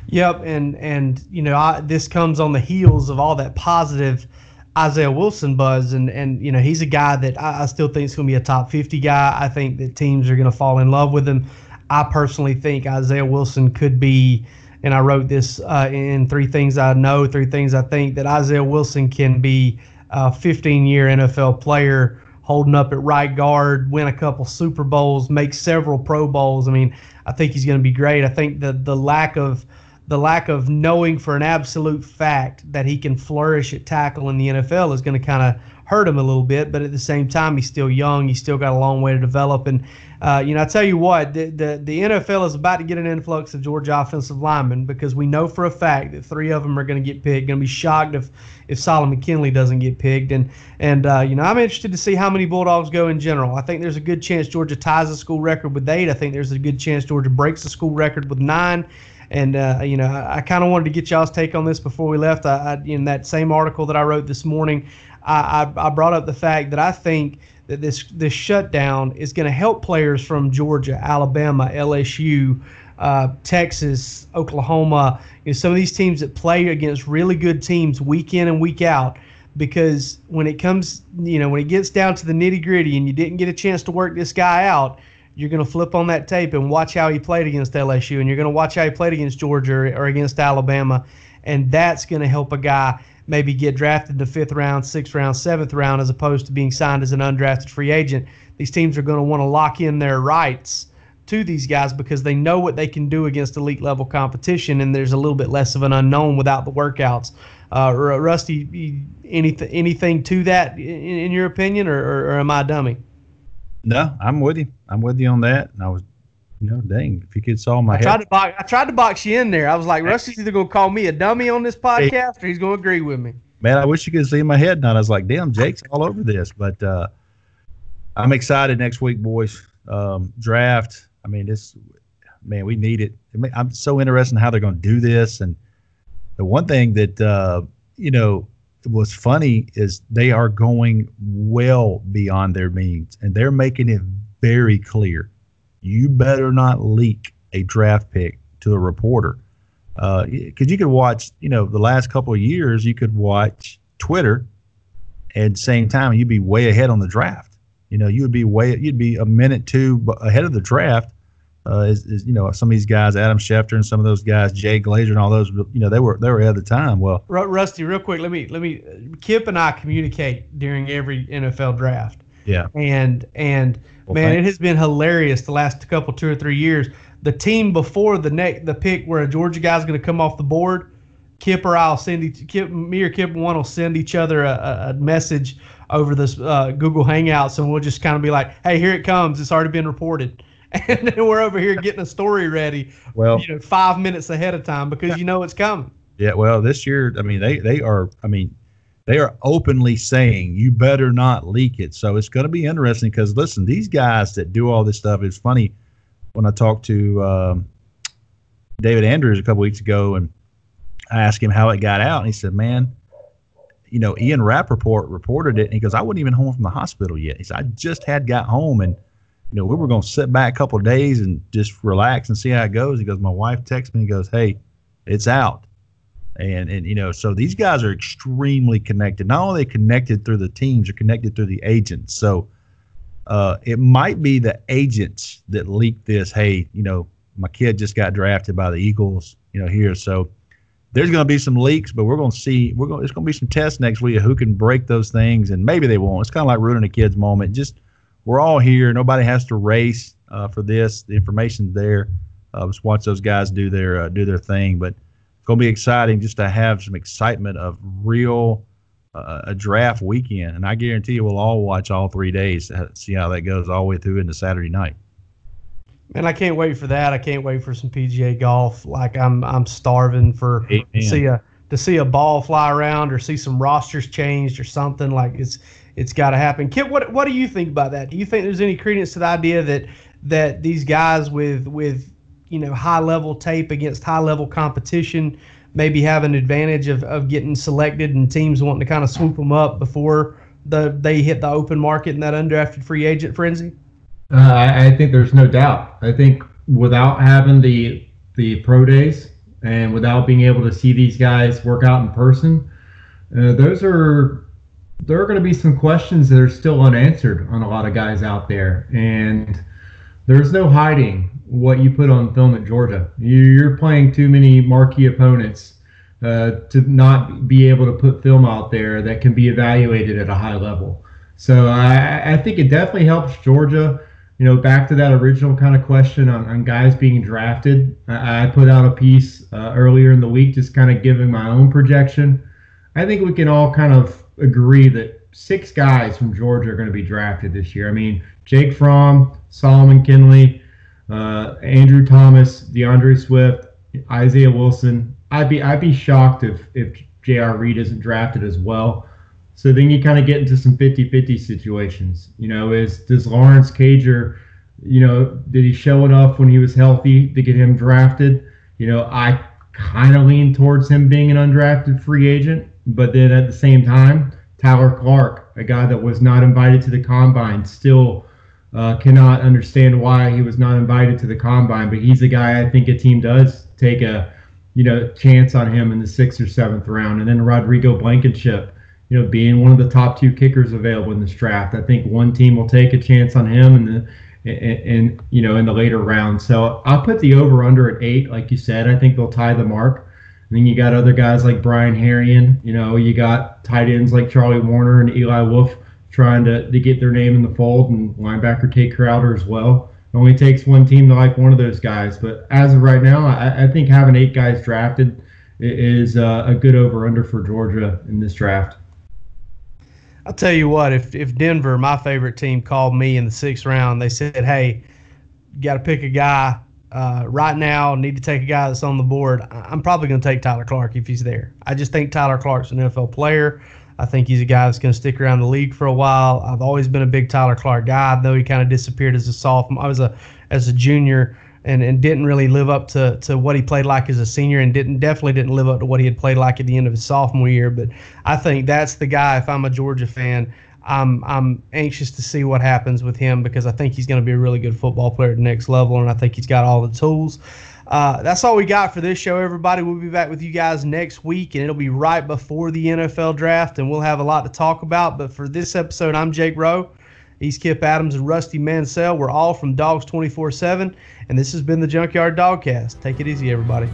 Yep, and and you know I, this comes on the heels of all that positive Isaiah Wilson buzz, and and you know he's a guy that I, I still think is going to be a top fifty guy. I think that teams are going to fall in love with him. I personally think Isaiah Wilson could be and I wrote this uh, in three things I know, three things I think that Isaiah Wilson can be a 15-year NFL player, holding up at right guard, win a couple Super Bowls, make several Pro Bowls. I mean, I think he's going to be great. I think the the lack of the lack of knowing for an absolute fact that he can flourish at tackle in the NFL is going to kind of hurt him a little bit. But at the same time, he's still young. He's still got a long way to develop. And uh, you know, I tell you what, the, the the NFL is about to get an influx of Georgia offensive linemen because we know for a fact that three of them are going to get picked. Going to be shocked if if Solomon Kindley doesn't get picked. And and uh, you know, I'm interested to see how many Bulldogs go in general. I think there's a good chance Georgia ties the school record with eight. I think there's a good chance Georgia breaks the school record with nine. And uh, you know, I, I kind of wanted to get y'all's take on this before we left. I, I, in that same article that I wrote this morning, I, I, I brought up the fact that I think that this this shutdown is going to help players from Georgia, Alabama, LSU, uh, Texas, Oklahoma, you know, some of these teams that play against really good teams week in and week out. Because when it comes, you know, when it gets down to the nitty gritty and you didn't get a chance to work this guy out, you're going to flip on that tape and watch how he played against LSU, and you're going to watch how he played against Georgia or against Alabama, and that's going to help a guy maybe get drafted the fifth round, sixth round, seventh round, as opposed to being signed as an undrafted free agent. These teams are going to want to lock in their rights to these guys because they know what they can do against elite level competition, and there's a little bit less of an unknown without the workouts. Uh, Rusty, anything anything to that in, in your opinion, or, or, or, am I dummy? No, I'm with you. I'm with you on that. And I was, you know, dang, if you could saw my I head. Tried to box, I tried to box you in there. I was like, Rusty's either gonna call me a dummy on this podcast, or he's gonna agree with me. Man, I wish you could see my head now. I was like, damn, Jake's all over this. But uh, I'm excited next week, boys. Um, draft. I mean, this man, we need it. I'm so interested in how they're going to do this. And the one thing that uh, you know was funny is they are going well beyond their means, and they're making it very clear. You better not leak a draft pick to a reporter, because uh, you could watch. You know, the last couple of years, you could watch Twitter, and same time you'd be way ahead on the draft. You know, you would be way, you'd be a minute two ahead of the draft uh, is, is, you know some of these guys, Adam Schefter and some of those guys, Jay Glazer and all those, you know, they were they were ahead of the time. Well, Rusty, real quick, let me let me. Kip and I communicate during every NFL draft. Yeah. And and well, man, thanks. it has been hilarious the last couple two or three years. The team before the next the pick where a Georgia guy's going to come off the board, Kip or I'll send each, Kip, me or Kip one will send each other a, a message over this uh, Google Hangouts, and we'll just kind of be like, "Hey, here it comes. It's already been reported." and then we're over here getting a story ready. Well, you know, five minutes ahead of time because you know it's coming. Yeah, well, this year, I mean, they they are, I mean, they are openly saying you better not leak it. So it's going to be interesting because listen, these guys that do all this stuff. It's funny when I talked to um, David Andrews a couple weeks ago, and I asked him how it got out, and he said, "Man." You know, Ian Rapoport reported it, and he goes, "I wasn't even home from the hospital yet." He said, "I just had got home, and you know, we were going to sit back a couple of days and just relax and see how it goes. He goes, my wife texts me and goes, hey, it's out. And, and you know, so these guys are extremely connected. Not only connected through the teams, are connected through the agents. So uh, it might be the agents that leaked this. Hey, you know, my kid just got drafted by the Eagles, you know, here. So there's going to be some leaks, but we're going to see. We're going. It's going to be some tests next week who can break those things, and maybe they won't. It's kind of like ruining a kid's moment. Just we're all here. Nobody has to race uh, for this. The information's there. Uh, just watch those guys do their uh, do their thing. But going to be exciting just to have some excitement of real uh, a draft weekend. And I guarantee you, we'll all watch all three days to see how that goes all the way through into Saturday night. Man, I can't wait for that. I can't wait for some PGA golf. Like I'm I'm starving for Amen. to see a to see a ball fly around or see some rosters changed or something. Like it's it's got to happen. Kip, what what do you think about that? Do you think there's any credence to the idea that that these guys with with you know high level tape against high level competition maybe have an advantage of, of getting selected and teams wanting to kind of swoop them up before the they hit the open market in that undrafted free agent frenzy? Uh, I, I think there's no doubt. I think without having the the pro days and without being able to see these guys work out in person, uh, those are there are going to be some questions that are still unanswered on a lot of guys out there, and there's no hiding what you put on film at Georgia. You're playing too many marquee opponents uh, to not be able to put film out there that can be evaluated at a high level. So I, I think it definitely helps Georgia. You know, back to that original kind of question on, on guys being drafted. I, I put out a piece uh, earlier in the week, just kind of giving my own projection. I think we can all kind of agree that six guys from Georgia are going to be drafted this year. I mean, Jake Fromm, Solomon Kindley, uh, Andrew Thomas, D'Andre Swift, Isaiah Wilson. I'd be I'd be shocked if if J.R. Reed isn't drafted as well. So then you kind of get into some 50-50 situations. You know, is does Lawrence Cager, you know, did he show enough when he was healthy to get him drafted? You know, I kind of lean towards him being an undrafted free agent, but then at the same time, Tyler Clark, a guy that was not invited to the combine, still uh, cannot understand why he was not invited to the combine. But he's a guy I think a team does take a you know chance on him in the sixth or seventh round. And then Rodrigo Blankenship, you know, being one of the top two kickers available in this draft, I think one team will take a chance on him and the. And, you know in the later round. so I'll put the over under at eight, like you said. I think they'll tie the mark. And then you got other guys like Brian Herrien. You know, you got tight ends like Charlie Woerner and Eli Wolf trying to, to get their name in the fold, and linebacker Tae Crowder as well. It only takes one team to like one of those guys. But as of right now, I, I think having eight guys drafted is uh, a good over under for Georgia in this draft. I'll tell you what, if if Denver, my favorite team, called me in the sixth round, they said, "Hey, got to pick a guy uh, right now. Need to take a guy that's on the board." I'm probably going to take Tyler Clark if he's there. I just think Tyler Clark's an NFL player. I think he's a guy that's going to stick around the league for a while. I've always been a big Tyler Clark guy, though he kind of disappeared as a sophomore. I was a as a junior and, and didn't really live up to, to what he played like as a senior and didn't definitely didn't live up to what he had played like at the end of his sophomore year. But I think that's the guy. If I'm a Georgia fan, I'm I'm anxious to see what happens with him because I think he's going to be a really good football player at the next level, and I think he's got all the tools. Uh, that's all we got for this show, everybody. We'll be back with you guys next week, and it'll be right before the NFL draft, and we'll have a lot to talk about. But for this episode, I'm Jake Rowe. He's Kip Adams and Rusty Mansell. We're all from Dawgs 24 7, and this has been the Junkyard Dogcast. Take it easy, everybody.